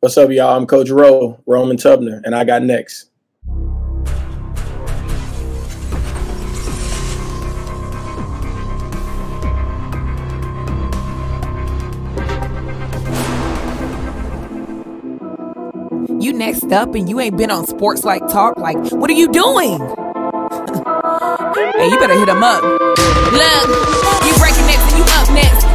What's up, y'all? I'm Coach Rowe, Roman Tubner, and I got next. You next up and you ain't been on Sports Life Talk. Like, what are you doing? hey, you better hit him up. Look, you breaking next and you up next.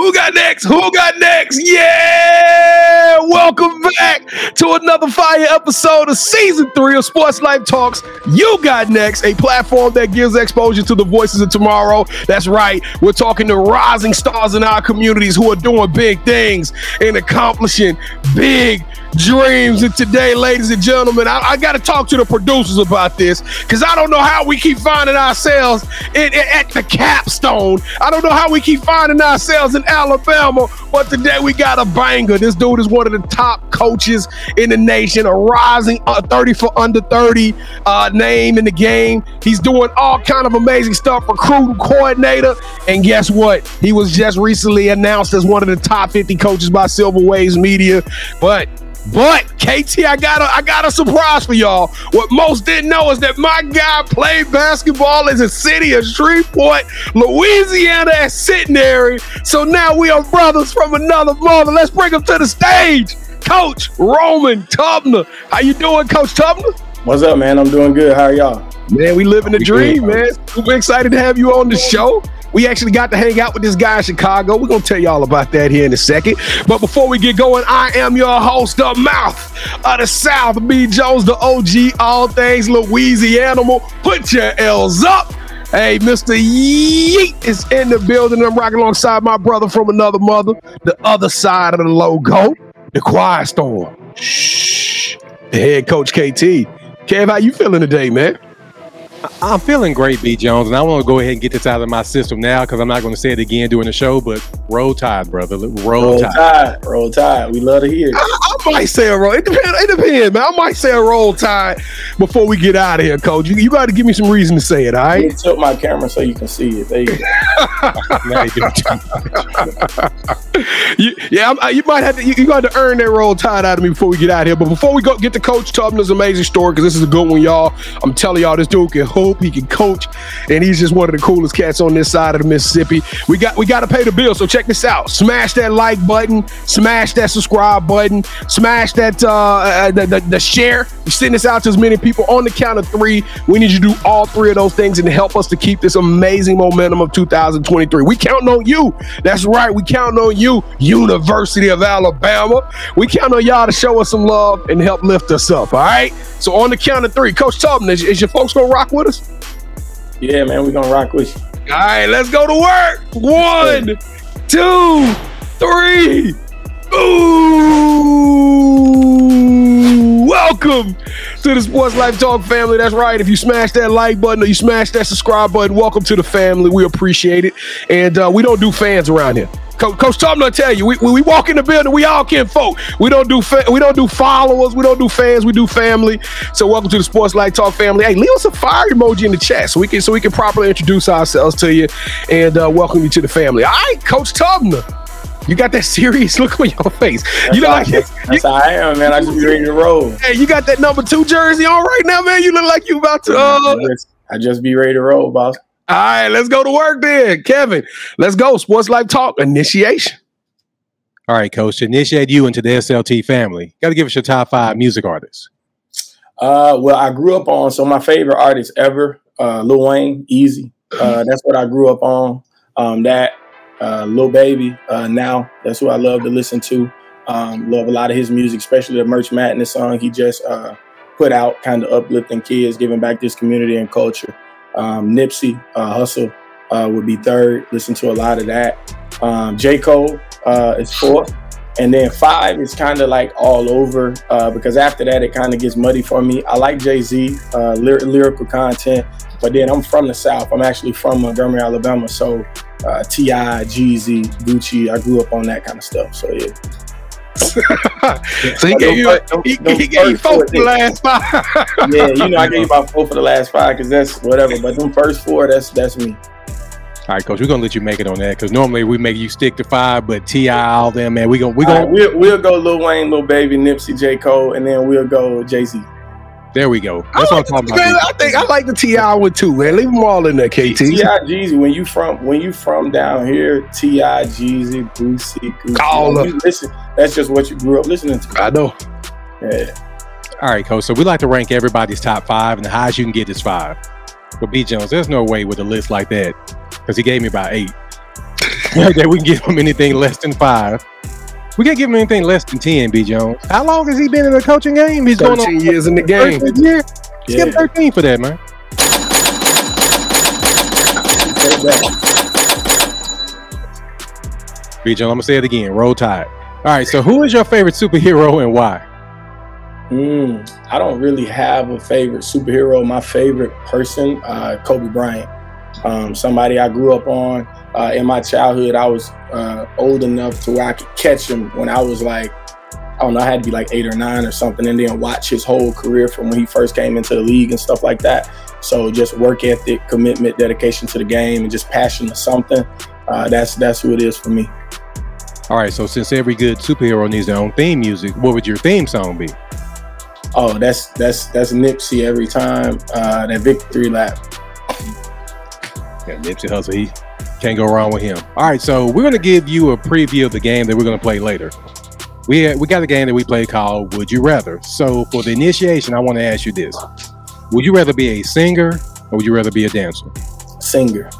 Who got next? Who got next? Yeah! Welcome back to another fire episode of season three of Sports Life Talks. You got next, a platform that gives exposure to the voices of tomorrow. That's right, we're talking to rising stars in our communities who are doing big things and accomplishing big dreams. And today, ladies and gentlemen, I, I got to talk to the producers about this because I don't know how we keep finding ourselves in, in- at the capstone. I don't know how we keep finding ourselves in Alabama, but today we got a banger. This dude is one of the top coaches in the nation, a rising uh, 30 for under 30 uh, name in the game. He's doing all kind of amazing stuff, recruiting coordinator. And guess what? He was just recently announced as one of the top 50 coaches by Silver Waves Media. But but KT, I got a I got a surprise for y'all. What most didn't know is that my guy played basketball in the city of Shreveport, Louisiana at Centenary. So now we are brothers from another mother. Let's bring him to the stage. Coach Roman Tubner. How you doing, Coach Tubner? What's up, man? I'm doing good. How are y'all? Man, we living the dream, man. Super excited to have you on the show. We actually got to hang out with this guy in Chicago. We're gonna tell you all about that here in a second. But before we get going, I am your host, the mouth of the South, B. Jones, the OG, all things Louisiana. Put your L's up. Hey, Mr. Yeet is in the building. I'm rocking alongside my brother from another mother, the other side of the logo, the Quiet Storm. Shh. The head coach KT. Kev, how you feeling today, man? I'm feeling great, B. Jones, and I want to go ahead and get this out of my system now because I'm not going to say it again during the show. But roll tide, brother. Roll, Roll tide. Tide. Roll Tide. We love to hear it. I, I might say a roll. It depends, it depends, man. I might say a roll tide before we get out of here, coach. You, you got to give me some reason to say it, All right. Let me tilt my camera so you can see it. There you go. You yeah, I'm, you might have to. You, you got to earn that roll tide out of me before we get out of here. But before we go get to Coach Tubner's amazing story, because this is a good one, y'all. I'm telling y'all, this dude can hoop, he can coach, and he's just one of the coolest cats on this side of the Mississippi. We got we got to pay the bill. So check this out: smash that like button, smash that subscribe button, smash that uh, uh the, the, the share. We send this out to as many people on the count of three. We need you to do all three of those things and help us to keep this amazing momentum of 2023. We counting on you. That's right. We counting on you, University of Alabama. We count on y'all to show us some love and help lift us up. All right. So on the count of three, Coach Tubner, is, is your folks gonna rock with us? Yeah, man. We're going to rock with you. All right, let's go to work. One, two, three. Ooh, welcome to the Sports Life Talk family. That's right. If you smash that like button or you smash that subscribe button, welcome to the family. We appreciate it. And uh, we don't do fans around here. Co- Coach Tom, I tell you, we, when we walk in the building, we all can folk. We don't do fa- we don't do followers, we don't do fans, we do family. So welcome to the Sports Life Talk family. Hey, leave us a fire emoji in the chat so we can so we can properly introduce ourselves to you and uh, welcome you to the family. All right, Coach Tubner. You got that serious look on your face. That's, you look like that's, that's how I am, man. I just be ready to roll. hey, you got that number two jersey on right now, man. You look like you about to. Uh, I, just, I just be ready to roll, boss. All right, let's go to work then, Kevin. Let's go. Sports Life Talk initiation. All right, Coach. To initiate you into the SLT family, got to give us your top five music artists. Uh, well, I grew up on so my favorite artist ever, uh, Lil Wayne, Easy. Uh, that's what I grew up on. Um, that uh, Lil Baby. Uh, now that's who I love to listen to. Um, love a lot of his music, especially the Merch Madness song he just uh, put out, kind of uplifting kids, giving back this community and culture. Um, Nipsey uh, Hussle uh, would be third. Listen to a lot of that. Um, J Cole. uh, is four. And then five is kind of like all over uh, because after that it kind of gets muddy for me. I like Jay Z, uh, lyr- lyrical content, but then I'm from the South. I'm actually from Montgomery, Alabama. So uh, T.I., Jeezy, Gucci, I grew up on that kind of stuff. So yeah. so he gave you he, he gave you four for the last five. yeah, you know I gave you about four for the last five because that's whatever. But them first four, that's that's me. All right, coach, we're gonna let you make it on that because normally we make you stick to five, but T.I. all them man, we gonna we gonna right, we'll, we'll go Lil Wayne, Lil Baby, Nipsey, J Cole, and then we'll go Jay Z. There we go. That's what I'm talking man, about. I think I like the T.I. one too, man. Leave them all in there, KT. T.I. Jeezy. When you from when you from down here, T.I. Jeezy, Boosie, Gucci. All of listen. That's just what you grew up listening to. I know. Yeah. All right, coach. So we like to rank everybody's top five, and the highest you can get is five. But B Jones, there's no way with a list like that because he gave me about eight. that we can give him anything less than five. We can't give him anything less than ten. B Jones. How long has he been in the coaching game? He's going on years in the game. Year. Yeah. Give him thirteen for that, man. B Jones, I'm gonna say it again. Roll Tide. All right. So, who is your favorite superhero and why? Mm, I don't really have a favorite superhero. My favorite person, uh, Kobe Bryant. Um, somebody I grew up on. Uh, in my childhood, I was uh, old enough to where I could catch him when I was like, I don't know, I had to be like eight or nine or something, and then watch his whole career from when he first came into the league and stuff like that. So just work ethic, commitment, dedication to the game, and just passion to something. Uh, that's that's who it is for me. All right. So since every good superhero needs their own theme music, what would your theme song be? Oh, that's that's that's Nipsey every time. Uh, that victory lap. Yeah, Nipsey Hussle, he can't go wrong with him. All right, so we're gonna give you a preview of the game that we're gonna play later. We we got a game that we play called Would You Rather. So for the initiation, I want to ask you this: Would you rather be a singer or would you rather be a dancer? Singer.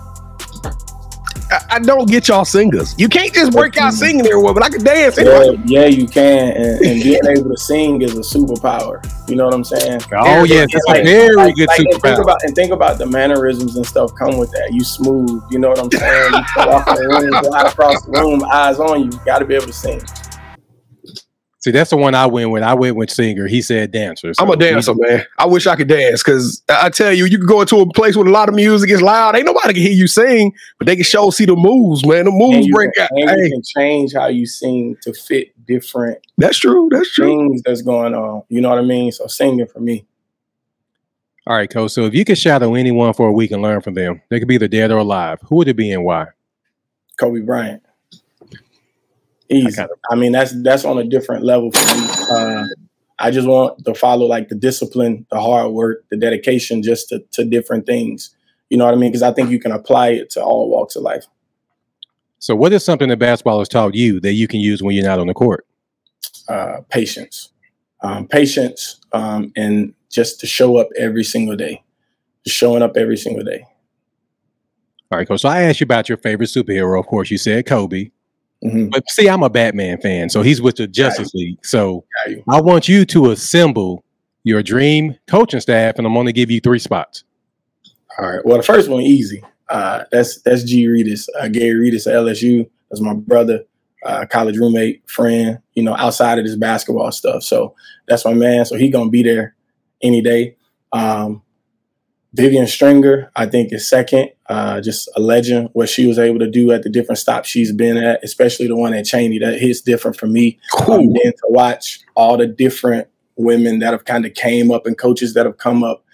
I, don't get y'all singers. You can't just work out singing everywhere, but I can dance. Yeah, yeah, you can, and, and being able to sing is a superpower. You know what I'm saying? Oh yeah, that's like, a very like, good like, superpower. And think, about, and think about the mannerisms and stuff come with that. You smooth. You know what I'm saying? You walk in the room, fly across the room, eyes on you. You got to be able to sing. See, that's the one I went with. I went with singer. He said dancer. So I'm a dancer, man. I wish I could dance because I tell you, you can go into a place with a lot of music, it's loud. Ain't nobody can hear you sing, but they can show see the moves, man. The moves break out. And hey. you can change how you sing to fit different. That's true. That's true. Things that's going on. You know what I mean? So singing for me. All right, coach. So if you could shadow anyone for a week and learn from them, they could be either dead or alive. Who would it be and why? Kobe Bryant. Easy. I, I, mean, that's that's on a different level for me. Uh, I just want to follow like the discipline, the hard work, the dedication, just to, to different things. You know what I mean? Because I think you can apply it to all walks of life. So, what is something that basketball has taught you that you can use when you're not on the court? Uh, patience, um, patience, um, and just to show up every single day, just showing up every single day. All right, coach. So I asked you about your favorite superhero. Of course, you said Kobe. Mm-hmm. But see, I'm a Batman fan, so he's with the Justice League. So I want you to assemble your dream coaching staff, and I'm going to give you three spots. All right. Well, the first one easy. Uh, that's that's G. Redus, uh, Gary Redus at LSU. That's my brother, uh, college roommate, friend. You know, outside of this basketball stuff. So that's my man. So he gonna be there any day. Um, Vivian Stringer, I think, is second. Uh, just a legend. What she was able to do at the different stops she's been at, especially the one at Cheyney, that hits different for me. Cool. Um, then to watch all the different women that have kind of came up and coaches that have come up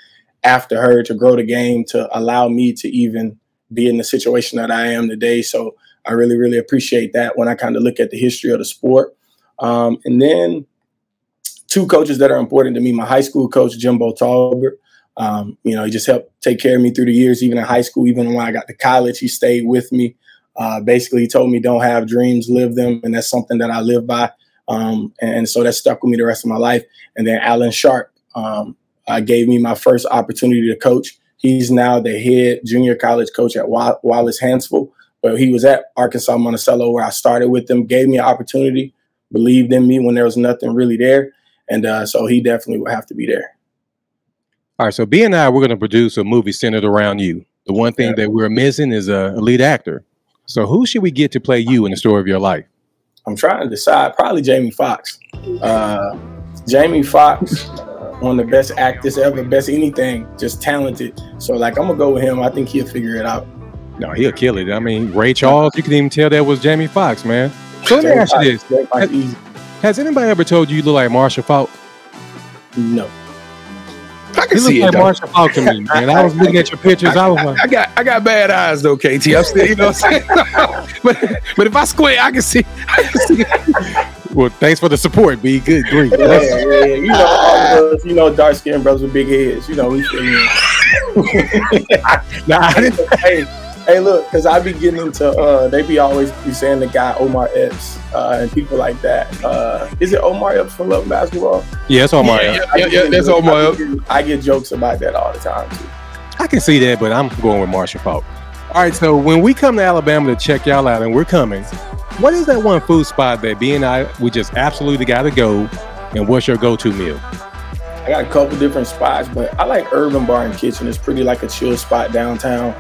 after her to grow the game to allow me to even be in the situation that I am today. So I really, really appreciate that when I kind of look at the history of the sport. Um, and then two coaches that are important to me: my high school coach Jimbo Talbert. Um, you know, he just helped take care of me through the years, even in high school, even when I got to college, he stayed with me. Uh, basically, he told me, don't have dreams, live them. And that's something that I live by. Um, and, so that stuck with me the rest of my life. And then Alan Sharp um, uh, gave me my first opportunity to coach. He's now the head junior college coach at Wallace Hanceville. But he was at Arkansas Monticello where I started with them, gave me an opportunity, believed in me when there was nothing really there. And uh, so he definitely would have to be there. All right, so B and I we're going to produce a movie centered around you. The one thing yeah. that we're missing is a, lead actor. So who should we get to play you in the story of your life? I'm trying to decide. Probably Jamie Foxx. Uh, Jamie Foxx, one of the best actors ever, best anything, just talented. So like I'm gonna go with him. I think he'll figure it out. No, he'll kill it. I mean, Ray Charles, you can even tell that was Jamie Foxx, man. So let me ask you this: easy. Has anybody ever told you you look like Marshall Faulk? No. I You can see it like though. Marshall Faulk to me, man. I was looking at your pictures. I was like, I got I got bad eyes though, KT. I'm still, you know what I'm saying? but but if I squint, I can see I can see well, thanks for the support, B. Good grief. Yeah, yeah, yeah. You know, all of us, you know, dark skinned brothers with big heads. You know, we fit in. Nah, I didn't- hey, hey, look, because I be getting into, uh, they be always be saying the guy Omar Epps uh, and people like that. Uh, is it Omar Epps from Love and Basketball? yeah, that's on my. Yeah, I yeah, be yeah, getting- that's Omar I Epps. be getting- I get jokes about that all the time too. I can see that, but I'm going with Marshall Faulk. All right, so when we come to Alabama to check y'all out, and we're coming, what is that one food spot that B and I we just absolutely got to go? And what's your go-to meal? I got a couple different spots, but I like Urban Bar and Kitchen. It's pretty like a chill spot downtown.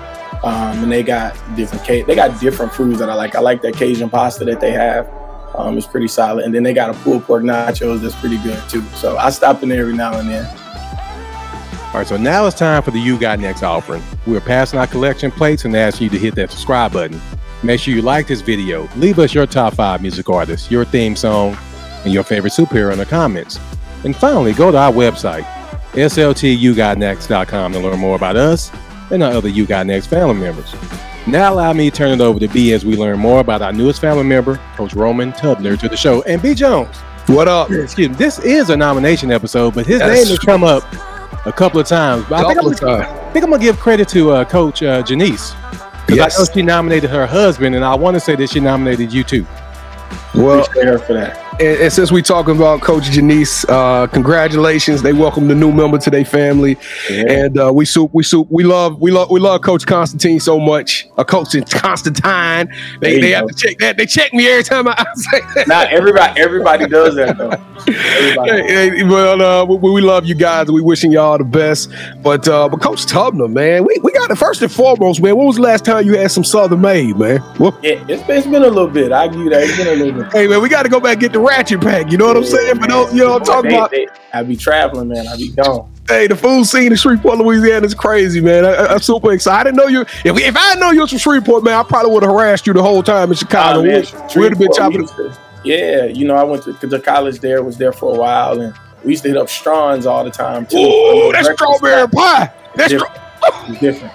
Um, and they got different they got different foods that I like. I like that Cajun pasta that they have. Um, it's pretty solid. And then they got a pulled pork nachos that's pretty good too. So I stop in there every now and then. All right, so now it's time for the You Got Next offering. We're passing our collection plates and asking you to hit that subscribe button. Make sure you like this video. Leave us your top five music artists, your theme song, and your favorite superhero in the comments. And finally, go to our website, sltugotnext.com to learn more about us and our other You Got Next family members. Now allow me to turn it over to B as we learn more about our newest family member, Coach Roman Tubner, to the show. And B Jones, What up? excuse me, this is a nomination episode, but his name has come up a couple of times. But I think, I'm, times. I think I'm gonna give credit to uh, Coach uh, Janice because Yes. I know she nominated her husband, and I want to say that she nominated you too. Well, Appreciate her for that. And, and since we're talking about Coach Janice, uh, congratulations! They welcomed the new member to their family, Yeah. and uh, we soup, we soup, we love, we love, we love Coach Constantine so much. Uh, Coach Constantine, There they they go. have to check that. They check me every time I say that. Not everybody everybody does that though. Everybody. Hey, hey, well, uh, we, we love you guys. We wishing y'all the best. But uh, but Coach Tubner, man, we, we got it first and foremost, man. When was the last time you had some Southern made, man? Well, Yeah, it's been, it's been a little bit. I give you that. It's been a little bit. hey, man, we got to go back and get the ratchet pack. You know what I'm saying? For those, you know what I'm talking They- about. they- I be traveling, man. I be gone. Hey, the food scene in Shreveport, Louisiana is crazy, man. I, I'm super excited. I didn't know you. If, if I know you was from Shreveport, man, I probably would have harassed you the whole time in Chicago. Oh, man, we would have been chopping. to- Yeah, you know, I went to, to college there, was there for a while, and we used to hit up Strawn's all the time too. Ooh, that's strawberry pie. That's Different. different.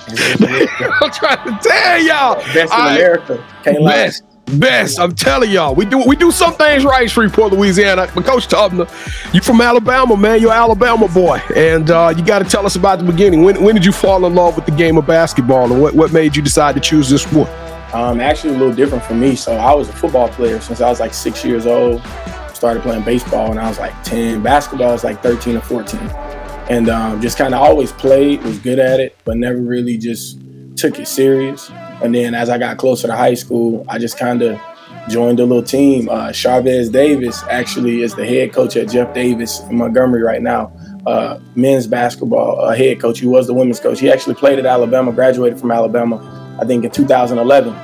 I'm trying to tell y'all. Best in I- America. Can't lie. Best. I'm telling y'all, we do we do some things right, Shreveport, Louisiana. But Coach Tubner, you from Alabama, man. You're an Alabama boy, and uh, you got to tell us about the beginning. When when did you fall in love with the game of basketball, and what what made you decide to choose this sport? Um, actually, a little different for me. So I was a football player since I was like six years old. Started playing baseball when I was like 10. Basketball was like 13 or 14. And um, just kind of always played, was good at it, but never really just took it serious. And then as I got closer to high school, I just kind of joined a little team. Uh, Chavez Davis actually is the head coach at Jeff Davis in Montgomery right now. Uh, men's basketball uh, head coach. He was the women's coach. He actually played at Alabama, graduated from Alabama, I think in 2011.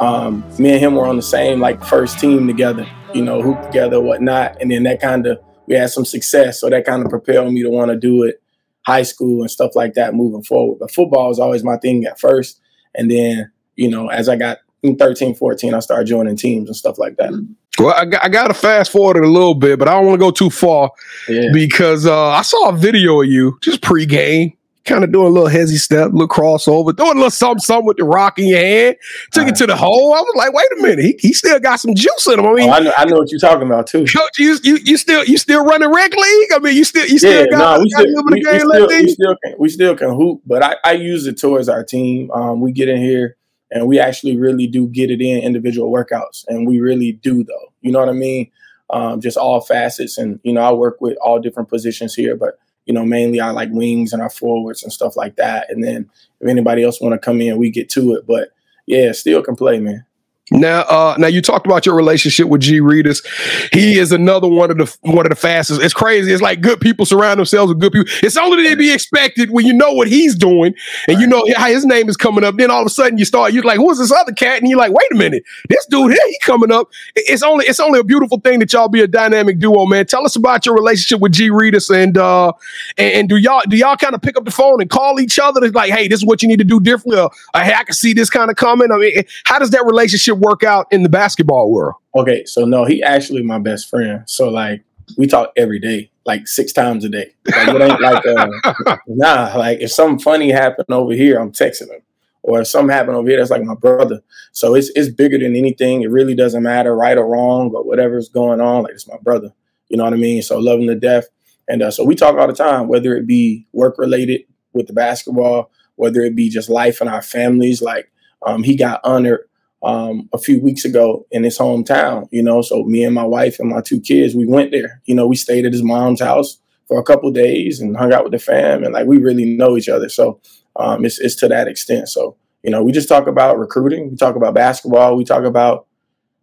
Um, me and him were on the same like first team together, you know, hoop together, whatnot. And then that kind of we had some success, so that kind of propelled me to want to do it high school and stuff like that moving forward. But football was always my thing at first, and then you know as I got in 13, 14, I started joining teams and stuff like that. Well, I got, I got to fast forward it a little bit, but I don't want to go too far Yeah. because uh, I saw a video of you just pregame, kind of doing a little hesi step, little crossover, doing a little something, something with the rock in your hand. Took it to the hole. I was like, wait a minute, he, he still got some juice in him. I mean, Oh, I know, I know what you're talking about too. coach, you, you you still you still running rec league? I mean, you still you still yeah, got, no, we got still, a little we, bit of we game still, we still can we still can hoop, but I, I use it towards our team. Um, we get in here and we actually really do get it in individual workouts, and we really do though. You know what I mean? Um, just all facets, and you know I work with all different positions here, but you know mainly I like wings and our forwards and stuff like that. And then if anybody else want to come in, we get to it. But yeah, still can play, man. Now, uh, now you talked about your relationship with G Redus. He is another one of the one of the fastest. It's crazy. It's like good people surround themselves with good people. It's only to be expected when you know what he's doing and you know how his name is coming up. Then all of a sudden you start, you're like, who's this other cat? And you're like, wait a minute, this dude here, he coming up. It's only it's only a beautiful thing that y'all be a dynamic duo, man. Tell us about your relationship with G Redus and uh and, and do y'all do y'all kind of pick up the phone and call each other? It's like, hey, this is what you need to do differently. Or, hey, I can see this kind of coming. I mean, how does that relationship work out in the basketball world? Okay, so no, he actually my best friend. So like we talk every day, like six times a day. Like it ain't like uh, nah. Like if something funny happened over here, I'm texting him. Or if something happened over here, that's like my brother. So it's it's bigger than anything. It really doesn't matter right or wrong or whatever's going on. Like it's my brother. You know what I mean? So love him to death. And uh, so we talk all the time, whether it be work related with the basketball, whether it be just life and our families. Like um, he got honored um, a few weeks ago in his hometown, you know. So me and my wife and my two kids, we went there. You know, we stayed at his mom's house for a couple days and hung out with the fam, and like we really know each other. So um, it's it's to that extent. So you know, we just talk about recruiting, we talk about basketball, we talk about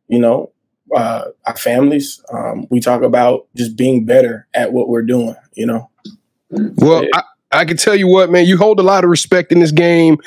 you know uh, our families, um, we talk about just being better at what we're doing. You know. Well, I, I can tell you what, man, you hold a lot of respect in this game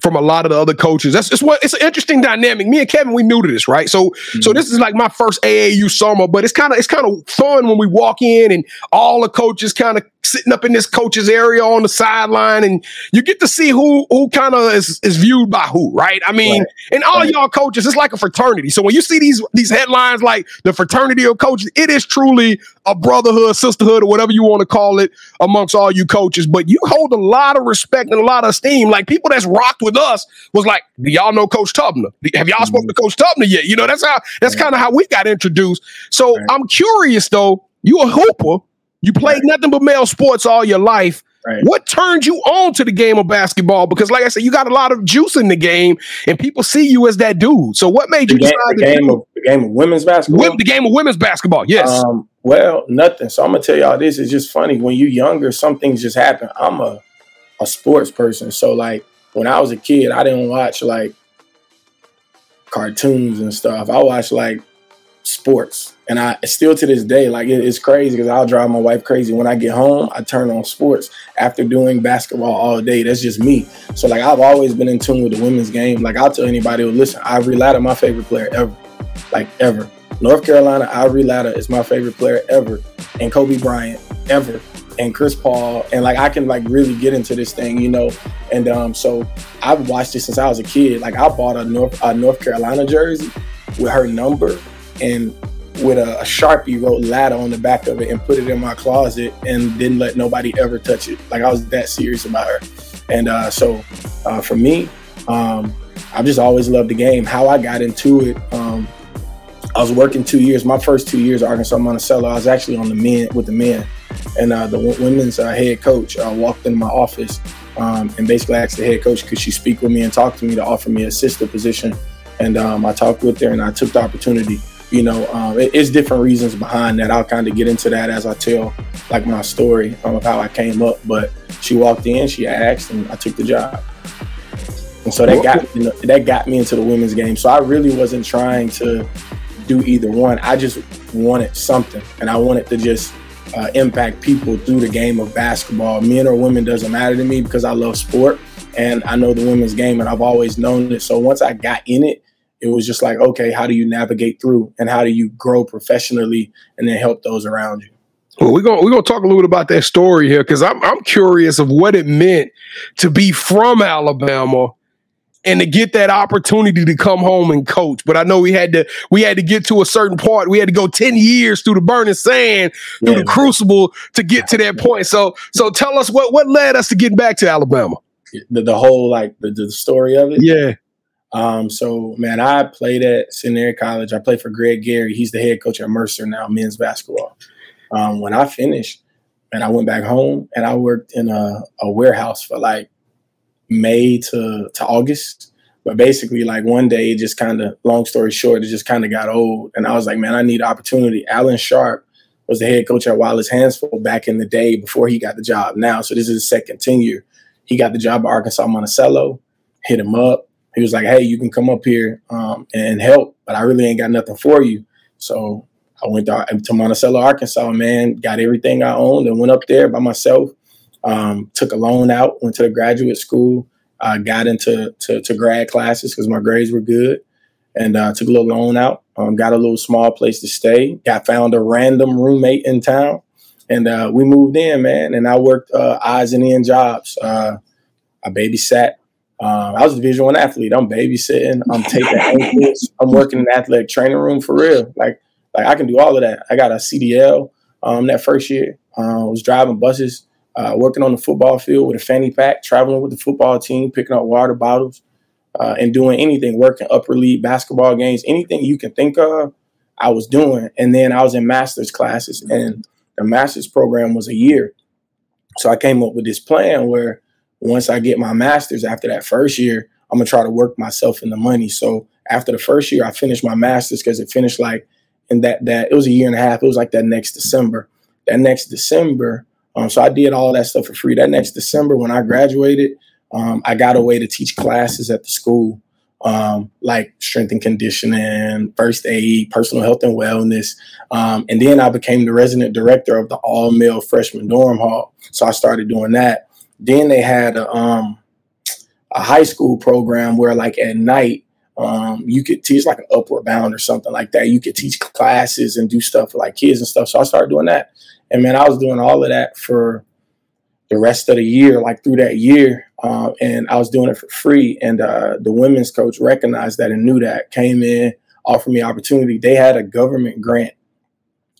from a lot of the other coaches. That's just what it's an interesting dynamic. Me and Kevin, we new to this, right? So, mm-hmm. so this is like my first AAU summer, but it's kind of it's kind of fun when we walk in and all the coaches kind of sitting up in this coach's area on the sideline, and you get to see who who kind of is, is viewed by who, right? I mean, right. and all right. y'all coaches, it's like a fraternity. So when you see these these headlines like the fraternity of coaches, it is truly a brotherhood, sisterhood, or whatever you want to call it amongst all you coaches. But you hold a lot of respect and a lot of esteem. Like people that's rocked with us was like, do y'all know Coach Tubner? Have y'all mm-hmm. spoken to Coach Tubner yet? You know, that's how that's kind of how we got introduced. So right. I'm curious though. You a hooper you played right. nothing but male sports all your life. Right. What turned you on to the game of basketball? Because, like I said, you got a lot of juice in the game, and people see you as that dude. So, what made the you game, decide the game of the game of women's basketball? the game of women's basketball, yes. Um, well, nothing. So I'm gonna tell y'all this. It's just funny when you're younger, some things just happen. I'm a a sports person, so like when I was a kid, I didn't watch like cartoons and stuff. I watched like sports. And I still to this day, like it, it's crazy because I'll drive my wife crazy. When I get home, I turn on sports after doing basketball all day. That's just me. So like I've always been in tune with the women's game. Like I'll tell anybody who listen, Ivory Latta, my favorite player ever. Like ever. North Carolina, Ivory Latta is my favorite player ever. And Kobe Bryant, ever. And Chris Paul. And like I can like really get into this thing, you know. And um, so I've watched it since I was a kid. Like I bought a North a North Carolina jersey with her number and with a, a, sharpie wrote Latta on the back of it and put it in my closet and didn't let nobody ever touch it. Like i was that serious about her. And uh, so uh, for me um, i've just always loved the game. How i got into it um, i was working two years my first two years at arkansas monticello i was actually on the men with the men. And uh, the women's uh, head coach uh, walked into my office um, and basically asked the head coach could she speak with me and talk to me to offer me a assistant position. And um, i talked with her and i took the opportunity you know, um, it, it's different reasons behind that. I'll kind of get into that as I tell like my story um, of how I came up. But she walked in, she asked, and I took the job. And so that got you know, that got me into the women's game. So I really wasn't trying to do either one. I just wanted something, and I wanted to just uh, impact people through the game of basketball. Men or women doesn't matter to me because I love sport and I know the women's game, and I've always known it. So once I got in it, it was just like, okay, how do you navigate through and how do you grow professionally and then help those around you? Well, we're gonna we're gonna talk a little bit about that story here because I'm I'm curious of what it meant to be from Alabama and to get that opportunity to come home and coach. But I know we had to we had to get to a certain part. We had to go 10 years through the burning sand, through yeah. the crucible to get to that point. So so tell us what what led us to getting back to Alabama. The, the whole like the, the story of it. Yeah. Um, so man, I played at Centenary College. I played for Greg Gary. He's the head coach at Mercer now, men's basketball. Um, when I finished, and I went back home and I worked in a, a warehouse for like May to, to August. But basically, like one day, it just kind of, long story short, it just kind of got old. And I was like, man, I need opportunity. Allen Sharp was the head coach at Wallace Hansford back in the day before he got the job now. So this is his second tenure. He got the job at Arkansas Monticello, hit him up he was like, "Hey, you can come up here um, and help, but I really ain't got nothing for you." So I went to, to Monticello, Arkansas, man, got everything I owned and went up there by myself. Um, took a loan out, went to the graduate school, uh, got into to, to grad classes because my grades were good, and uh, took a little loan out. Um, got a little small place to stay. Got found a random roommate in town, and uh, we moved in, man. And I worked uh, odds and end jobs. Uh, I babysat. Um, I was a Division One athlete. I'm babysitting. I'm taking ankles. I'm working in the athletic training room for real. Like like I can do all of that. I got a CDL um, that first year. Uh, was driving buses, uh, working on the football field with a fanny pack, traveling with the football team, picking up water bottles, uh, and doing anything, working upper league basketball games, anything you can think of, I was doing. And then I was in master's classes, and the master's program was a year. So I came up with this plan where once I get my master's after that first year, I'm gonna try to work myself in the money. So after the first year, I finished my master's because it finished like and that that it was a year and a half. It was like that next December. That next December, um, so I did all that stuff for free. That next December, when I graduated, um, I got away to teach classes at the school, um, like strength and conditioning, first aid, personal health and wellness, um, and then I became the resident director of the all male freshman dorm hall. So I started doing that. Then they had a, um, a high school program where, like at night, um, you could teach like an upward bound or something like that. You could teach classes and do stuff for like kids and stuff. So I started doing that. And man, I was doing all of that for the rest of the year, like through that year. Uh, and I was doing it for free. And uh, the women's coach recognized that and knew that, came in, offered me opportunity. They had a government grant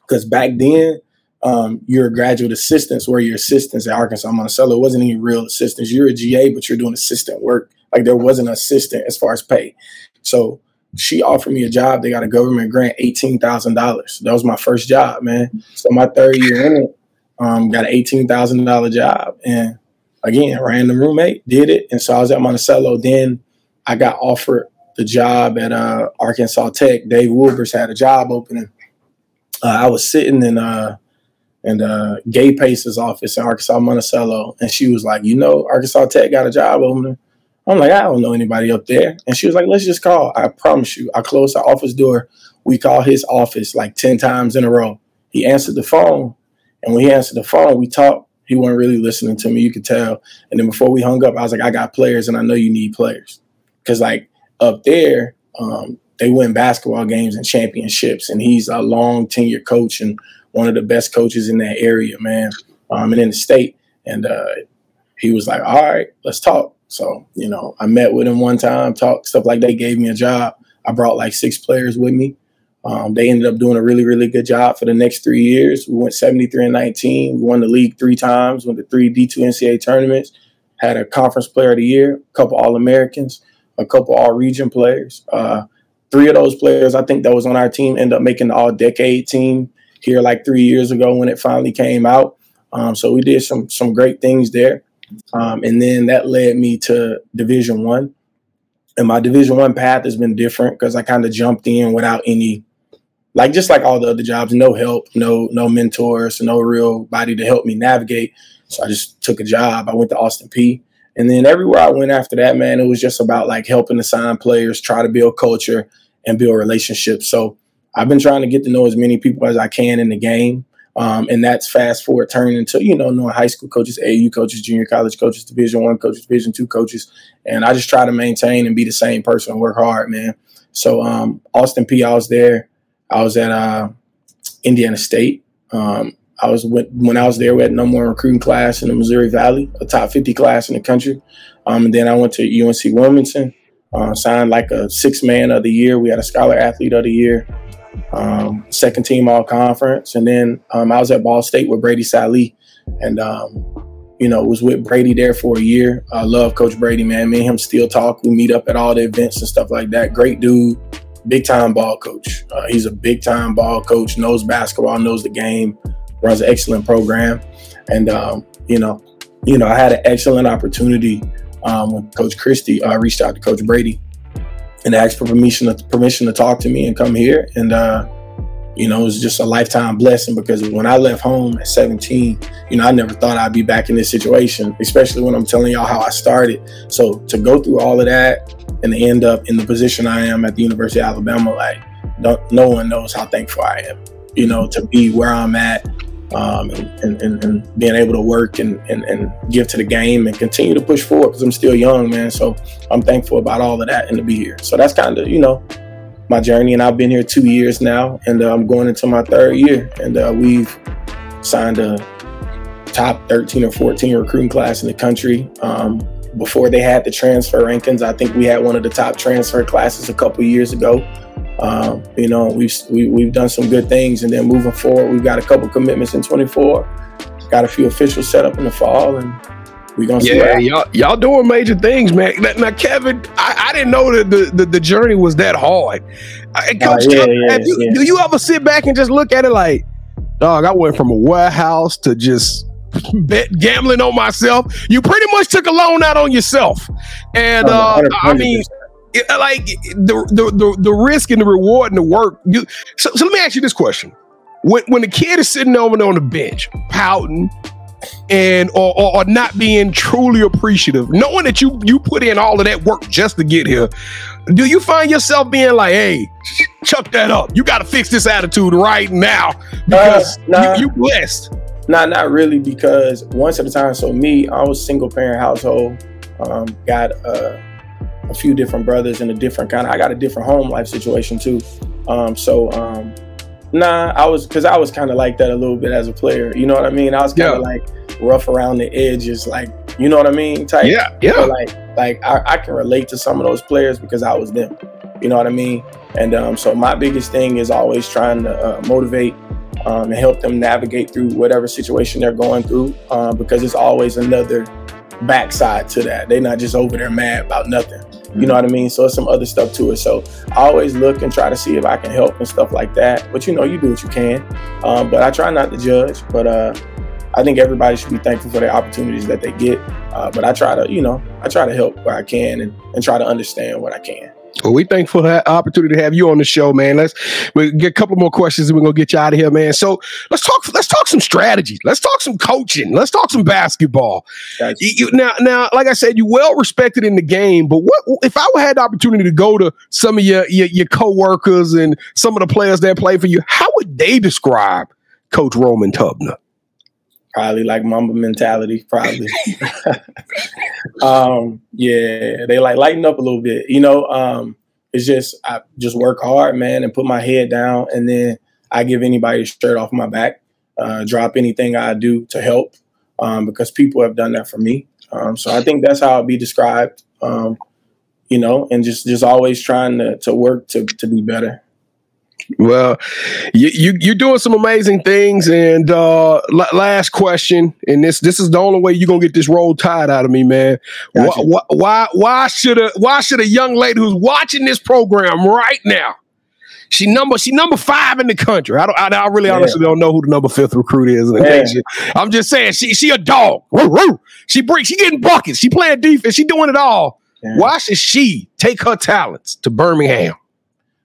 because back then, um, you're graduate assistants where your assistants at Arkansas Monticello. It wasn't any real assistants. You're a GA, but you're doing assistant work. Like there wasn't an assistant as far as pay. So she offered me a job. They got a government grant, eighteen thousand dollars. That was my first job, man. So my third year in it, um, got an eighteen thousand dollar job, and again, random roommate did it, and so I was at Monticello. Then I got offered the job at uh, Arkansas Tech. Dave Wilbers had a job opening. Uh, I was sitting in uh, in uh, Gay Pace's office in Arkansas Monticello, and she was like, "You know, Arkansas Tech got a job opening." I'm like, I don't know anybody up there. And she was like, let's just call. I promise you. I closed the office door. We called his office like 10 times in a row. He answered the phone. And when he answered the phone, we talked. He wasn't really listening to me. You could tell. And then before we hung up, I was like, I got players and I know you need players. Because like up there, um, they win basketball games and championships. And he's a long tenured coach and one of the best coaches in that area, man, um, and in the state. And uh, he was like, all right, let's talk. So, you know, I met with him one time, talked stuff like they gave me a job. I brought like six players with me. Um, they ended up doing a really, really good job for the next three years. We went 73 and 19. We won the league three times, went to three D2 NCAA tournaments, had a conference player of the year, a couple All Americans, a couple All Region players. Uh, three of those players, I think that was on our team, ended up making the All Decade team here like three years ago when it finally came out. Um, so we did some some great things there. Um, and then that led me to Division One. And my Division One path has been different because I kind of jumped in without any, like just like all the other jobs, no help, no no mentors, no real body to help me navigate. So I just took a job. I went to Austin Peay. And then everywhere I went after that, man, it was just about like helping to sign players, try to build culture and build relationships. So I've been trying to get to know as many people as I can in the game. Um, and that's fast forward turning into, you know, knowing high school coaches, AU coaches, junior college coaches, division one coaches, division two coaches. And I just try to maintain and be the same person and work hard, man. So um, Austin Peay, I was there. I was at uh, Indiana State. Um, I was when, when I was there, we had no more recruiting class in the Missouri Valley, a top 50 class in the country. Um, and then I went to UNC Wilmington, uh, signed like a six man of the year. We had a scholar athlete of the year um, second team all conference. And then um, I was at Ball State with Brady Sallee and, um, you know, was with Brady there for a year. I love Coach Brady, man. Me and him still talk. We meet up at all the events and stuff like that. Great dude, big time ball coach. Uh, he's a big time ball coach, knows basketball, knows the game, runs an excellent program. And, um, you know, you know, I had an excellent opportunity um, when Coach Kristy uh, reached out to Coach Brady and asked for permission to, permission to talk to me and come here. And uh, you know, it was just a lifetime blessing because when I left home at 17, you know, I never thought I'd be back in this situation, especially when I'm telling y'all how I started. So to go through all of that and to end up in the position I am at the University of Alabama, like, no one knows how thankful I am, you know, to be where I'm at um, and, and, and, being able to work and, and, and give to the game and continue to push forward because I'm still young, man. So I'm thankful about all of that and to be here. So that's kind of, you know, my journey, and I've been here two years now, and uh, I'm going into my third year, and uh, we've signed a top 13 or 14 recruiting class in the country. Um, before they had the transfer rankings, I think we had one of the top transfer classes a couple years ago. Um, you know, we've we, have we have done some good things, and then moving forward, we've got a couple commitments in 24. Got a few officials set up in the fall, and we gonna see. Yeah, y'all, y'all doing major things, man. Now, Kevin, I, I didn't know that the, the, the, journey was that hard. Coach, uh, yeah, yeah, you, yeah. do you ever sit back and just look at it like, dog? I went from a warehouse to just bet gambling on myself. You pretty much took a loan out on yourself, and uh, I mean. like the, the the the risk and the reward and the work. You, so, so let me ask you this question: When when the kid is sitting over on the bench pouting, and or, or, or, not being truly appreciative, knowing that you you put in all of that work just to get here, do you find yourself being like, "Hey, chuck that up. You got to fix this attitude right now because uh, nah, you, you blessed." Not not really because once at a time. So me, I was single parent household. Um, got uh, a few different brothers in a different kind of. I got a different home life situation too. Um, so um, Nah, I was because I was kind of like that a little bit as a player. You know what I mean? I was kind of yeah. like rough around the edges, like you know what I mean? Type. Yeah, yeah. Like, like I, I, can relate to some of those players because I was them. You know what I mean? And um, so my biggest thing is always trying to uh, motivate um, and help them navigate through whatever situation they're going through, um, because it's always another backside to that. They're not just over there mad about nothing. You know what I mean? So it's some other stuff to it. So I always look and try to see if I can help and stuff like that. But you know, you do what you can. Um, but I try not to judge. But uh, I think everybody should be thankful for the opportunities that they get. Uh, but I try to, you know, I try to help where I can and, and try to understand what I can. Well, we thankful for that opportunity to have you on the show, man. Let's we get a couple more questions and we're gonna get you out of here, man. So let's talk. Let's talk some strategy. Let's talk some coaching. Let's talk some basketball. You, you, now, now, like I said, you well respected in the game. But what if I had the opportunity to go to some of your your, your coworkers and some of the players that play for you? How would they describe Coach Roman Tubner? Probably like Mamba mentality, probably. um, yeah, they like lighten up a little bit. You know, um, it's just I just work hard, man, and put my head down, and then I give anybody a shirt off my back. Uh, drop anything I do to help um, because people have done that for me. Um, so I think that's how I'll be described. Um, you know, and just just always trying to to work to to be better. Well, you, you you're doing some amazing things. And uh, l- last question, and this this is the only way you're gonna get this roll tide out of me, man. Gotcha. Why, why why should a why should a young lady who's watching this program right now? She number she number five in the country. I don't. I, I really yeah. honestly don't know who the number fifth recruit is. Yeah. I'm just saying she she a dog. She brings. She getting buckets. She playing defense. She doing it all. Yeah. Why should she take her talents to Birmingham?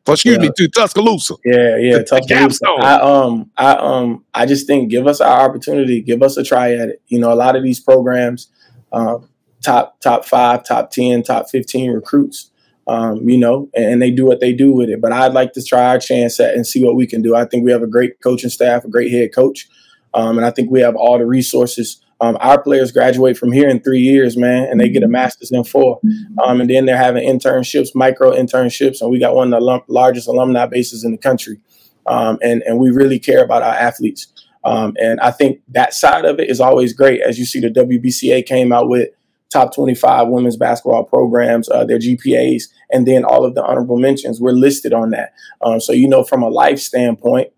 Or excuse yeah. me, to Tuscaloosa. Yeah, yeah, the, Tuscaloosa. The I um, I um, I just think give us our opportunity, give us a try at it. You know, a lot of these programs, um, top top five, top ten, top fifteen recruits. Um, you know, and, and they do what they do with it. But I'd like to try our chance at and see what we can do. I think we have a great coaching staff, a great head coach, um, and I think we have all the resources um, our players graduate from here in three years, man, and they get a master's in four. Um, and then they're having internships, micro internships, and we got one of the largest alumni bases in the country. Um, and and we really care about our athletes. Um, and I think that side of it is always great. As you see, the WBCA came out with top 25 women's basketball programs, uh, their GPAs, and then all of the honorable mentions were listed on that. Um, so you know, from a life standpoint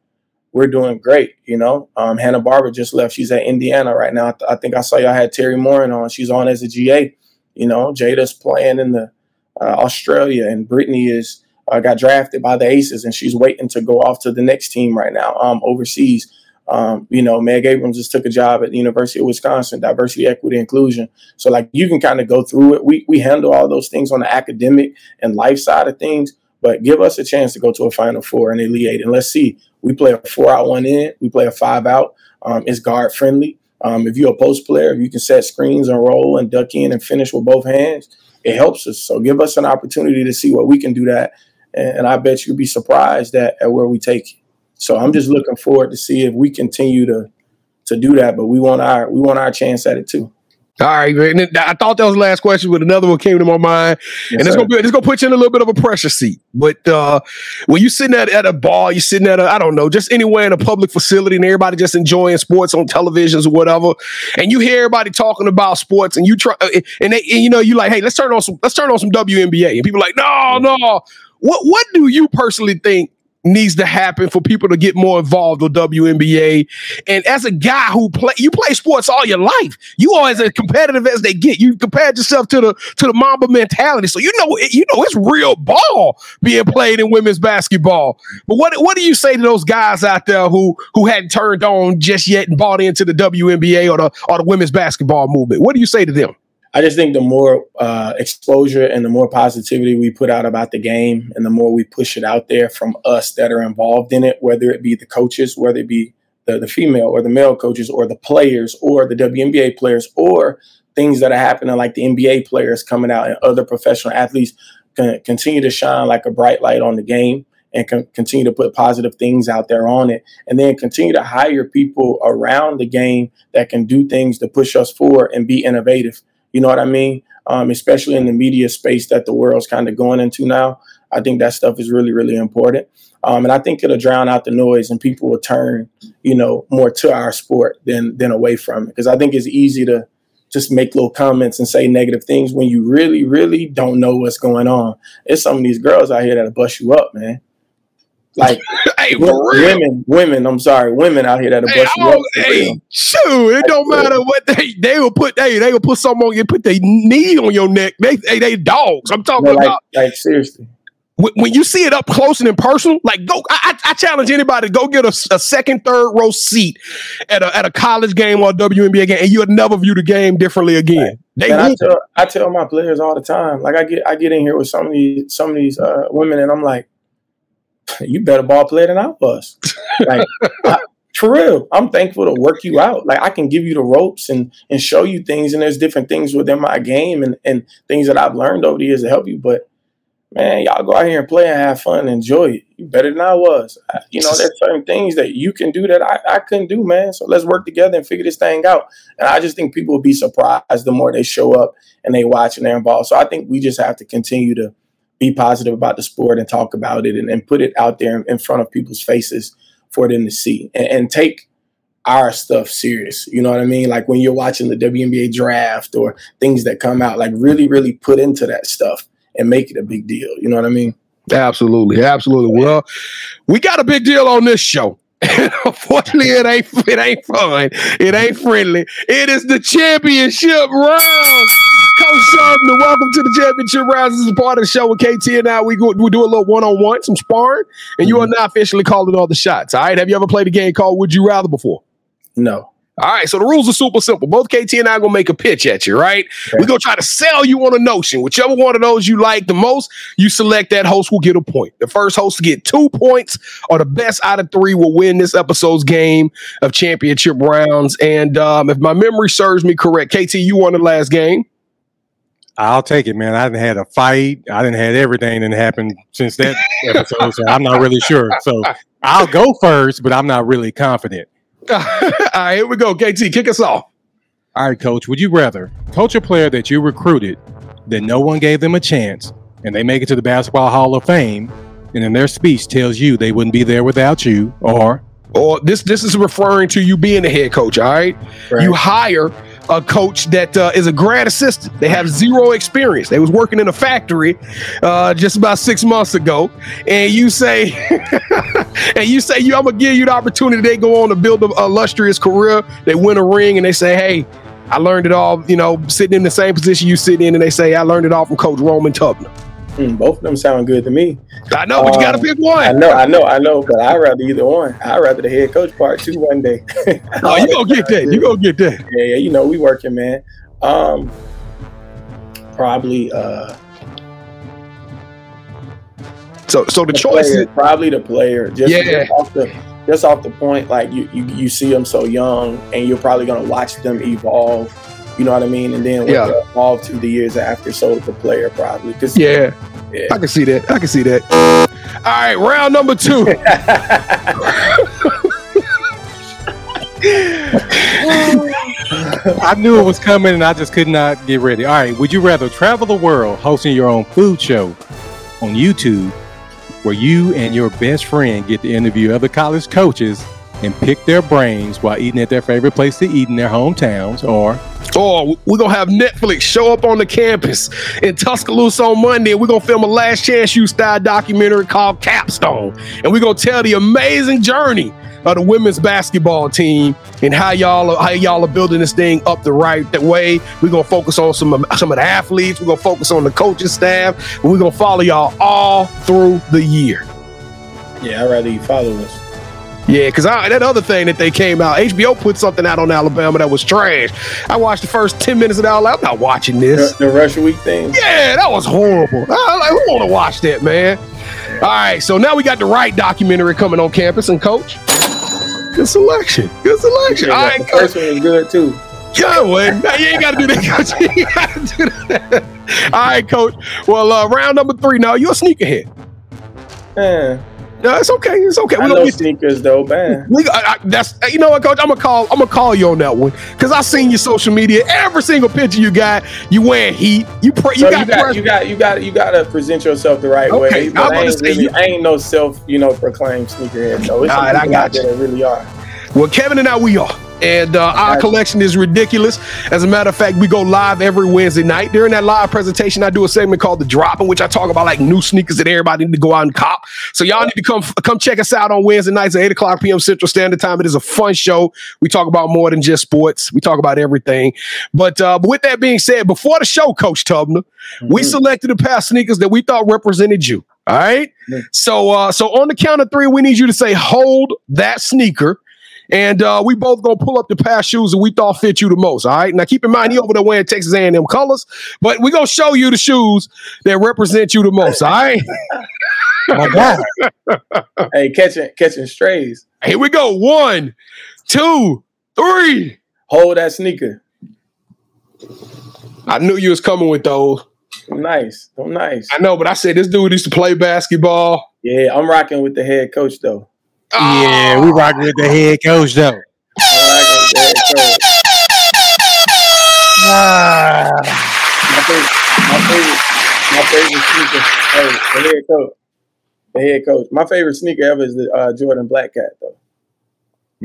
we're doing great. You know, um, Hannah Barber just left. She's at Indiana right now. I, th- I think I saw y'all had Terry Morin on. She's on as a GA. You know, Jada's playing in the uh, Australia, and Brittany is uh, got drafted by the Aces, and she's waiting to go off to the next team right now um, overseas. Um, you know, Meg Abrams just took a job at the University of Wisconsin, diversity, equity, inclusion. So like you can kind of go through it. We we handle all those things on the academic and life side of things, But give us a chance to go to a Final Four in Elite Eight, and let's see. We play a four out, one in. We play a five out. Um, it's guard friendly. Um, if you're a post player, if you can set screens and roll and duck in and finish with both hands, it helps us. So give us an opportunity to see what we can do that, and, and I bet you'd be surprised at, at where we take it. So I'm just looking forward to see if we continue to to do that. But we want our we want our chance at it too. All right, man. I thought that was the last question, but another one came to my mind, yes, and it's gonna be it's gonna put you in a little bit of a pressure seat. But uh, when you sitting at, at a bar, you're sitting at a I don't know, just anywhere in a public facility, and everybody just enjoying sports on televisions or whatever, and you hear everybody talking about sports, and you try, uh, and, they, and you know, you like, hey, let's turn on some let's turn on some WNBA, and people like, no, no. What what do you personally think needs to happen for people to get more involved with WNBA. And as a guy who play, you play sports all your life. You are as competitive as they get. You compared yourself to the to the Mamba mentality, so you know you know it's real ball being played in women's basketball. But what what do you say to those guys out there who who hadn't turned on just yet and bought into the WNBA or the or the women's basketball movement? What do you say to them? I just think the more uh, exposure and the more positivity we put out about the game, and the more we push it out there from us that are involved in it, whether it be the coaches, whether it be the, the female or the male coaches, or the players, or the WNBA players, or things that are happening like the NBA players coming out and other professional athletes can continue to shine like a bright light on the game and con- continue to put positive things out there on it and then continue to hire people around the game that can do things to push us forward and be innovative you know what I mean? Um, especially in the media space that the world's kind of going into now. I think that stuff is really, really important. Um, and I think it'll drown out the noise and people will turn, you know, more to our sport than than away from it. Because I think it's easy to just make little comments and say negative things when you really, really don't know what's going on. It's some of these girls out here that'll bust you up, man. Like hey, women, women. I'm sorry, women out here that are hey, busting up. Hey, shoot, it don't matter what they they will put. Hey, they will put something on you, put their knee on your neck. They they, they dogs. I'm talking like, about. Like seriously. When you see it up close and in person, like go, I, I challenge anybody to go get a, a, second, third row seat at a at a college game or WNBA game, and you'll never view the game differently again. They I tell, I tell my players all the time. Like I get I get in here with some of these some of these uh, women, and I'm like, you better ball player than I was. Like I, for real, I'm thankful to work you out. Like I can give you the ropes and and show you things, and there's different things within my game and and things that I've learned over the years to help you. But man, y'all go out here and play and have fun and enjoy it. You better than I was. I, you know, there's certain things that you can do that I, I couldn't do, man. So let's work together and figure this thing out. And I just think people will be surprised the more they show up and they watch and they're involved. So I think we just have to continue to be positive about the sport and talk about it and, and put it out there in, front of people's faces for them to see and, and, take our stuff serious. You know what I mean? Like when you're watching the WNBA draft or things that come out, like really, really put into that stuff and make it a big deal. You know what I mean? Absolutely. Absolutely. Well, we got a big deal on this show. Unfortunately, it ain't it ain't fun. It ain't friendly. It is the championship round. Tubner, welcome to the championship round. This is part of the show with KT and I. We go we do a little one on one, some sparring, and you are mm-hmm. now officially calling all the shots. All right. Have you ever played a game called Would You Rather before? No. All right, so the rules are super simple. Both KT and I are gonna make a pitch at you, right? Okay. We're gonna try to sell you on a notion. Whichever one of those you like the most, you select that host will get a point. The first host to get two points or the best out of three will win this episode's game of championship rounds. And um, if my memory serves me correct, KT, you won the last game. I'll take it, man. I didn't had a fight. I didn't had everything that happened since that episode, so I'm not really sure. So I'll go first, but I'm not really confident. All right, here we go. KT, kick us off. All right, coach. Would you rather coach a player that you recruited that no one gave them a chance and they make it to the Basketball Hall of Fame and in their speech tells you they wouldn't be there without you, or or this this is referring to you being the head coach. All right, right. you hire a coach that uh, is a grad assistant. They have zero experience. They was working in a factory uh, just about six months ago, and you say, and you say, I'm gonna give you the opportunity. They go on to build a illustrious career. They win a ring, and they say, hey. I learned it all, you know, sitting in the same position you sit in, and they say I learned it all from Coach Roman Tubner. Mm, both of them sound good to me. I know, but um, you got to pick one. I know, I know, I know, but I'd rather either one. I'd rather the head coach part too one day. oh, you gonna get that? You gonna get that? Yeah, yeah. You know, we working, man. Um, probably. uh So so the, The choice player, is probably the player. Just, Yeah. just off the just off the point, like you, you you see them so young, and you're probably gonna watch them evolve. You know what I mean? And then Yeah. evolve to the years after. So the player probably because yeah. Yeah. I can see that. I can see that. All right, round number two. I knew it was coming and I just could not get ready. All right, would you rather travel the world hosting your own food show on YouTube where you and your best friend get to interview other college coaches and pick their brains while eating at their favorite place to eat in their hometowns or Oh, we're gonna have Netflix show up on the campus in Tuscaloosa on Monday, and we're gonna film a Last Chance U style documentary called Capstone, and we're gonna tell the amazing journey of the women's basketball team and how y'all are, how y'all are building this thing up the right that way. We're gonna focus on some of, some of the athletes. We're gonna focus on the coaching staff, and we're gonna follow y'all all through the year. yeah, I'd rather you follow us. Yeah, because that other thing that they came out, HBO put something out on Alabama that was trash. I watched the first 10 minutes of that. I'm not watching this. The, the Russia Week thing. Yeah, that was horrible. I, like, who want to watch that, man? All right, so now we got the right documentary coming on campus, and coach, good selection, good selection. All Yeah, right, the coach. first one was good too. Yeah, well, now you ain't got to do that, coach. You ain't got to do that. All right, coach. Well, uh, round number three. Now you're a sneakerhead. Eh, No, it's okay. It's okay. I We know sneakers though, man. We, I, I, that's you know what, coach. I'm gonna call. I'm gonna call you on that one because I seen your social media. Every single picture you got, you wearing heat. You pray. You So got, you got you got you got you got to present yourself the right Okay, way. But I'm I ain't, really, you- I ain't no self, you know, proclaimed sneakerhead. No, it's All right, I got that really are. Well, Kevin and I, we are. And uh, our collection is ridiculous. As a matter of fact, we go live every Wednesday night. During that live presentation, I do a segment called The Drop, in which I talk about like new sneakers that everybody need to go out and cop. So y'all need to come come check us out on Wednesday nights at 8 o'clock p.m. Central Standard Time. It is a fun show. We talk about more than just sports. We talk about everything. But, uh, but with that being said, before the show, Coach Tubner, we Mhm. selected a pair of sneakers that we thought represented you. All right. Mhm. So uh, so on the count of three, we need you to say, hold that sneaker. And uh, we both gonna pull up the pair of shoes that we thought fit you the most. All right. Now keep in mind he over there wearing Texas A&M colors, but we gonna show you the shoes that represent you the most. All right. my God. Hey, catching catching strays. Here we go. One, two, three. Hold that sneaker. I knew you was coming with those. Nice. I'm nice. I know, but I said this dude used to play basketball. Yeah, I'm rocking with the head coach though. Yeah, we rocking with the head coach though. I'm rocking with the head coach. Ah. My favorite, my favorite, my favorite sneaker. Hey, the head coach. The head coach. My favorite sneaker ever is the uh, Jordan Black Cat though.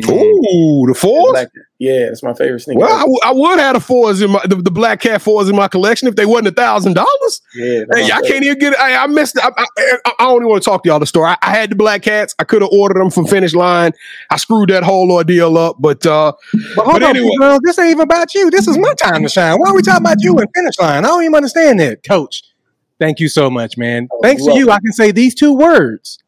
Ooh, the fours. Black Yeah, it's my favorite sneaker. Well, I, w- I would have the fours in my the, the black cat fours in my collection if they wasn't a thousand dollars. yeah, Hey, I can't even get it. I, I missed it. I, I, I I don't even want to talk to y'all the story. I, I had the black cats. I could have ordered them from Finish Line. I screwed that whole ordeal up. But uh, But hold But on, anyway. girl, this ain't even about you. This is my time to shine. Why are we talking about you and finish line? I don't even understand that, Coach. Thank you so much, man. Oh, Thanks to you're you, I can say these two words.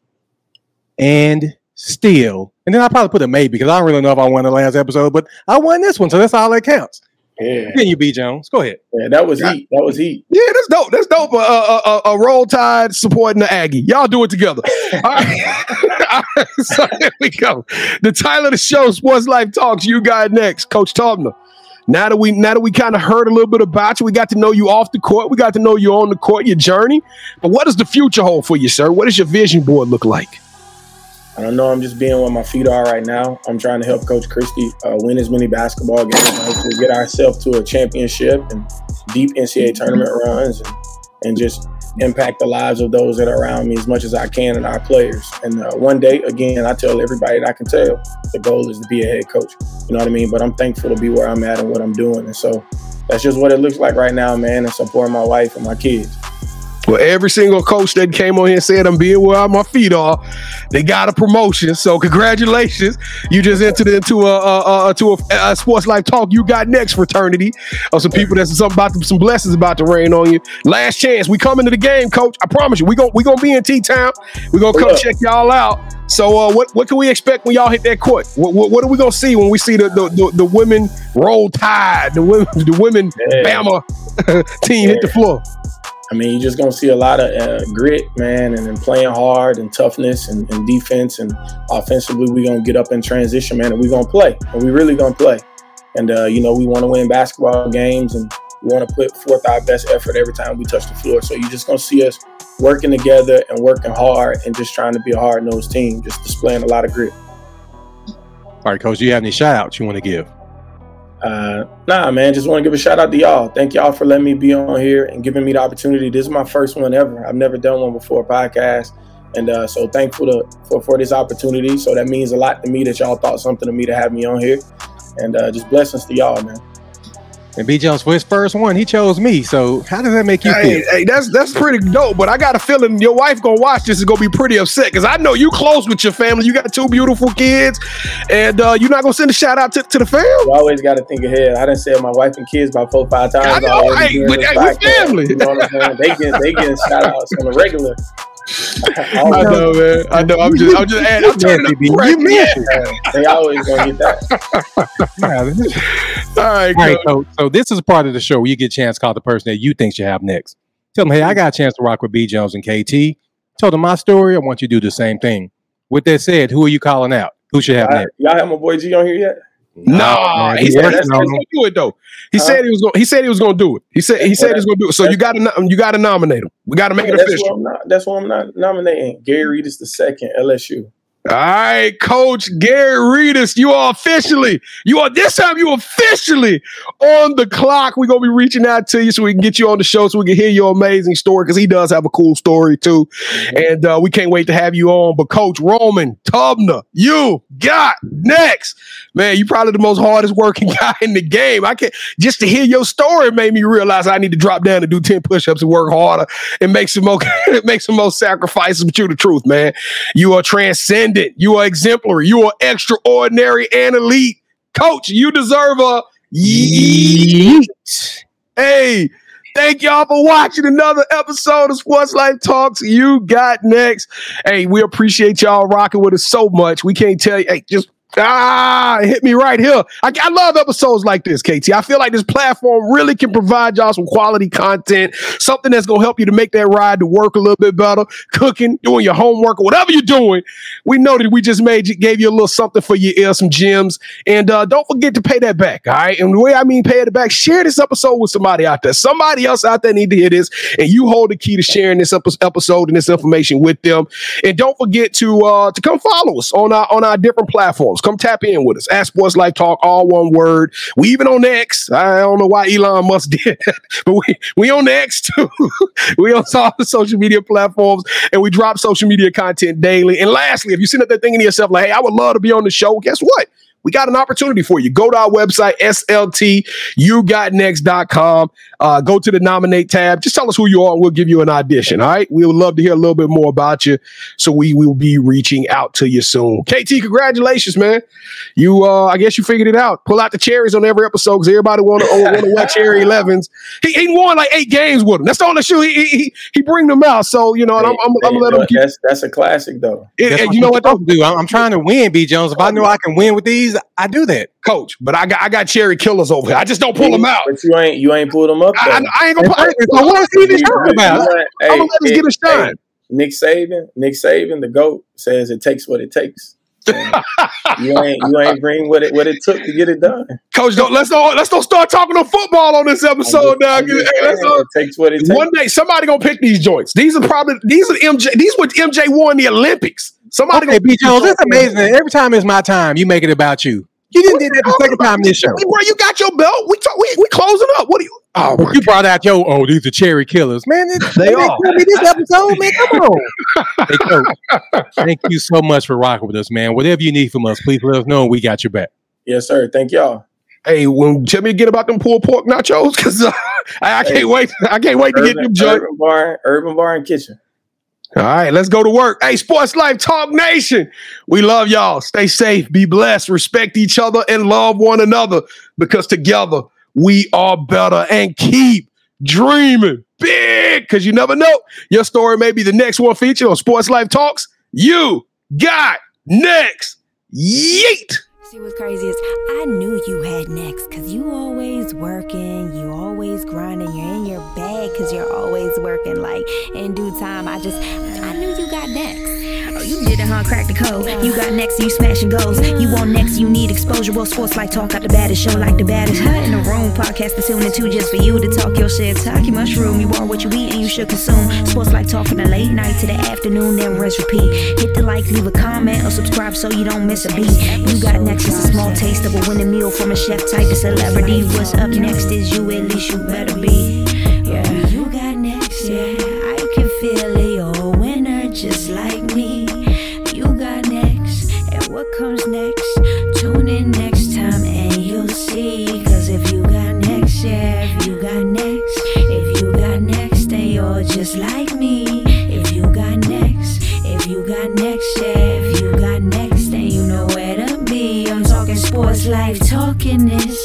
And still. And then I'll probably put a maybe because I don't really know if I won the last episode, but I won this one, so that's all that counts. Yeah, Can you be Jones. Go ahead. yeah, that was heat. That was heat. yeah, that's dope. That's dope. Uh, uh, uh, uh, roll tide supporting the Aggie. Y'all do it together. All right. All right. So here we go. The title of the show, Sports Life Talks. You got next, Coach Tubner. Now that we now that we kind of heard a little bit about you, we got to know you off the court. We got to know you on the court, your journey. But what does the future hold for you, sir? What does your vision board look like? I don't know. I'm just being where my feet are right now. I'm trying to help Coach Kristy uh, win as many basketball games hopefully get ourselves to a championship and deep NCAA tournament runs and, and just impact the lives of those that are around me as much as I can and our players. And uh, one day, again, I tell everybody that I can tell the goal is to be a head coach. You know what I mean? But I'm thankful to be where I'm at and what I'm doing. And so that's just what it looks like right now, man, and supporting my wife and my kids. Well, every single coach that came on here said I'm being where my feet are. They got a promotion, so congratulations! You just entered into a, a, a to a, a sports life talk. You got next fraternity of some people that's something about to, some blessings about to rain on you. Last chance, we come into the game, coach. I promise you, we gon' we gonna be in T town. We gonna come Yeah. check y'all out. So, uh, what what can we expect when y'all hit that court? What, what, what are we gonna see when we see the the, the, the women roll tide, the women the women Yeah. Bama team hit the floor? I mean, you're just gonna see a lot of uh, grit, man, and playing hard and toughness and, and defense and offensively. We're gonna get up in transition, man, and we're gonna play, and we really gonna play. And uh, you know, we want to win basketball games, and we want to put forth our best effort every time we touch the floor. So you're just gonna see us working together and working hard, and just trying to be a hard nosed team, just displaying a lot of grit. All right, coach, do you have any shout outs you want to give? Uh, nah, man, just want to give a shout out to y'all. Thank y'all for letting me be on here and giving me the opportunity. This is my first one ever. I've never done one before, podcast. And uh, so thankful to, for, for this opportunity. So that means a lot to me that y'all thought something of me to have me on here. And uh, just blessings to y'all, man. And B Jones for his first one, he chose me. So how does that make you Hey, feel? hey, that's that's pretty dope. But I got a feeling your wife gonna watch this is gonna be pretty upset because I know you close with your family. You got two beautiful kids, and uh, you're not gonna send a shout out to, to the fam. You always got to think ahead. I didn't say my wife and kids about four, five times. I know, already hey, but hey, podcast. family. You know what I'm saying? They get they getting shout outs on the regular. I know, man. I know. I'm just, I'm just, adding, I'm turning up. You Right. missed they always gonna get that. All right, All right, coach. so, so this is part of the show where you get a chance to call the person that you think should have next. Tell them, hey, I got a chance to rock with B Jones and KT. Tell them my story. I want you to do the same thing. With that said, who are you calling out? Who should have Y'all, next? y'all have my boy G on here yet? Nah, man, he said working he's on gonna do it though. He Huh? said he was going. He said he was going to do it. He said he said he was going to do it. So you got to you got to nominate him. We got to make it official. what I'm not. That's why I'm not nominating. Gary Redus the second LSU. All right, Coach Gary Redus, you are officially, you are this time you officially on the clock. We're gonna be reaching out to you so we can get you on the show so we can hear your amazing story because he does have a cool story too. And uh, we can't wait to have you on. But Coach Roman Tubner, you got next. Man, you probably the most hardest working guy in the game. I can't just to hear your story made me realize I need to drop down and do 10 push-ups and work harder and make some more make some more sacrifices. But you the truth, man. You are transcendent. You are exemplary. You are extraordinary and elite. Coach, you deserve a yeet. Hey, thank y'all for watching another episode of Sports Life Talks. You got next. Hey, we appreciate y'all rocking with us so much. We can't tell you. Hey, just Ah, it hit me right here. I, I love episodes like this, KT. I feel like this platform really can provide y'all some quality content, something that's gonna help you to make that ride to work a little bit better, cooking, doing your homework, or whatever you're doing. We know that we just made you, gave you a little something for your ear, some gems, and uh, don't forget to pay that back. All right, and the way I mean pay it back, share this episode with somebody out there. Somebody else out there need to hear this, and you hold the key to sharing this episode and this information with them. And don't forget to uh, to come follow us on our on our different platforms. Come tap in with us at Sports Life Talk, all one word. We even on X. I don't know why Elon Musk did, that, but we we on X too. we on all the social media platforms, and we drop social media content daily. And lastly, if you're sitting up there thinking to yourself like, "Hey, I would love to be on the show," guess what? We got an opportunity for you. Go to our website, sltugotnext.com. Uh, go to the nominate tab. Just tell us who you are and we'll give you an audition. All right. We would love to hear a little bit more about you. So we will be reaching out to you soon. KT, congratulations, man. You uh I guess you figured it out. Pull out the cherries on every episode because everybody wanna want to wear cherry 11s. He, he won like eight games with them. That's the only shoe he he, he bring them out. So you know, and I'm I'm, I'm gonna let him keep that's that's a classic though. it, and you know what I'm supposed to do. I'm, I'm trying to win, B Jones. If I know I can win with these, I do that. coach, but I got I got cherry killers over here. I just don't pull them out. But you ain't you ain't pulled them up. I. I, I ain't gonna put So what is he even You- talking about? you I'm gonna hey, let us hey, get a shine. hey, Nick Saban, Nick Saban, the goat says it takes what it takes. You ain't you ain't bring what it what it took to get it done. Coach, don't let's don't let's don't start talking on football on this episode now. Just Hey, let's it takes what it takes. one day somebody gonna pick these joints. These are probably these are MJ. These what MJ won the Olympics. Somebody Okay, gonna B Jones, it's amazing. that Every time it's my time, you make it about you. You didn't do that the second time in this show. Bro, you got your belt. We talk, we we closing up. What do you? Oh, my You brought out your oh, these are cherry killers, man. It, They they are. killed this episode, man. Come on. hey, coach, thank you so much for rocking with us, man. Whatever you need from us, please let us know. We got your back. Yes, sir. Thank y'all. Hey, when tell me again about them pulled pork nachos because uh, I, I can't wait. I can't wait to get Urban, them joints. urban bar, urban bar and kitchen. All right, let's go to work. Hey, Sports Life Talk Nation. We love y'all. Stay safe, be blessed, respect each other, and love one another because together we are better. And keep dreaming big because you never know. Your story may be the next one featured on Sports Life Talks. You got next. Yeet. See what's crazy is I knew you had next cause you always working, you always grinding, you're in your bag cause you're always working. Like in due time, I just I knew you got next. Oh, you did it, huh? Crack the code. You got next, you smashing goals. You want next, you need exposure. Well, Sports Life Talk out the baddest show like the baddest. Hut in the room, podcast to tune into just for you to talk your shit. Talk your mushroom. You are what you eat and you should consume. Sports Life Talk from the late night to the afternoon, then rest repeat. Hit the like, leave a comment, or subscribe so you don't miss a beat. You got next is a small taste of a winning meal from a chef type of celebrity. What's up next is you, at least you better be. Yeah, to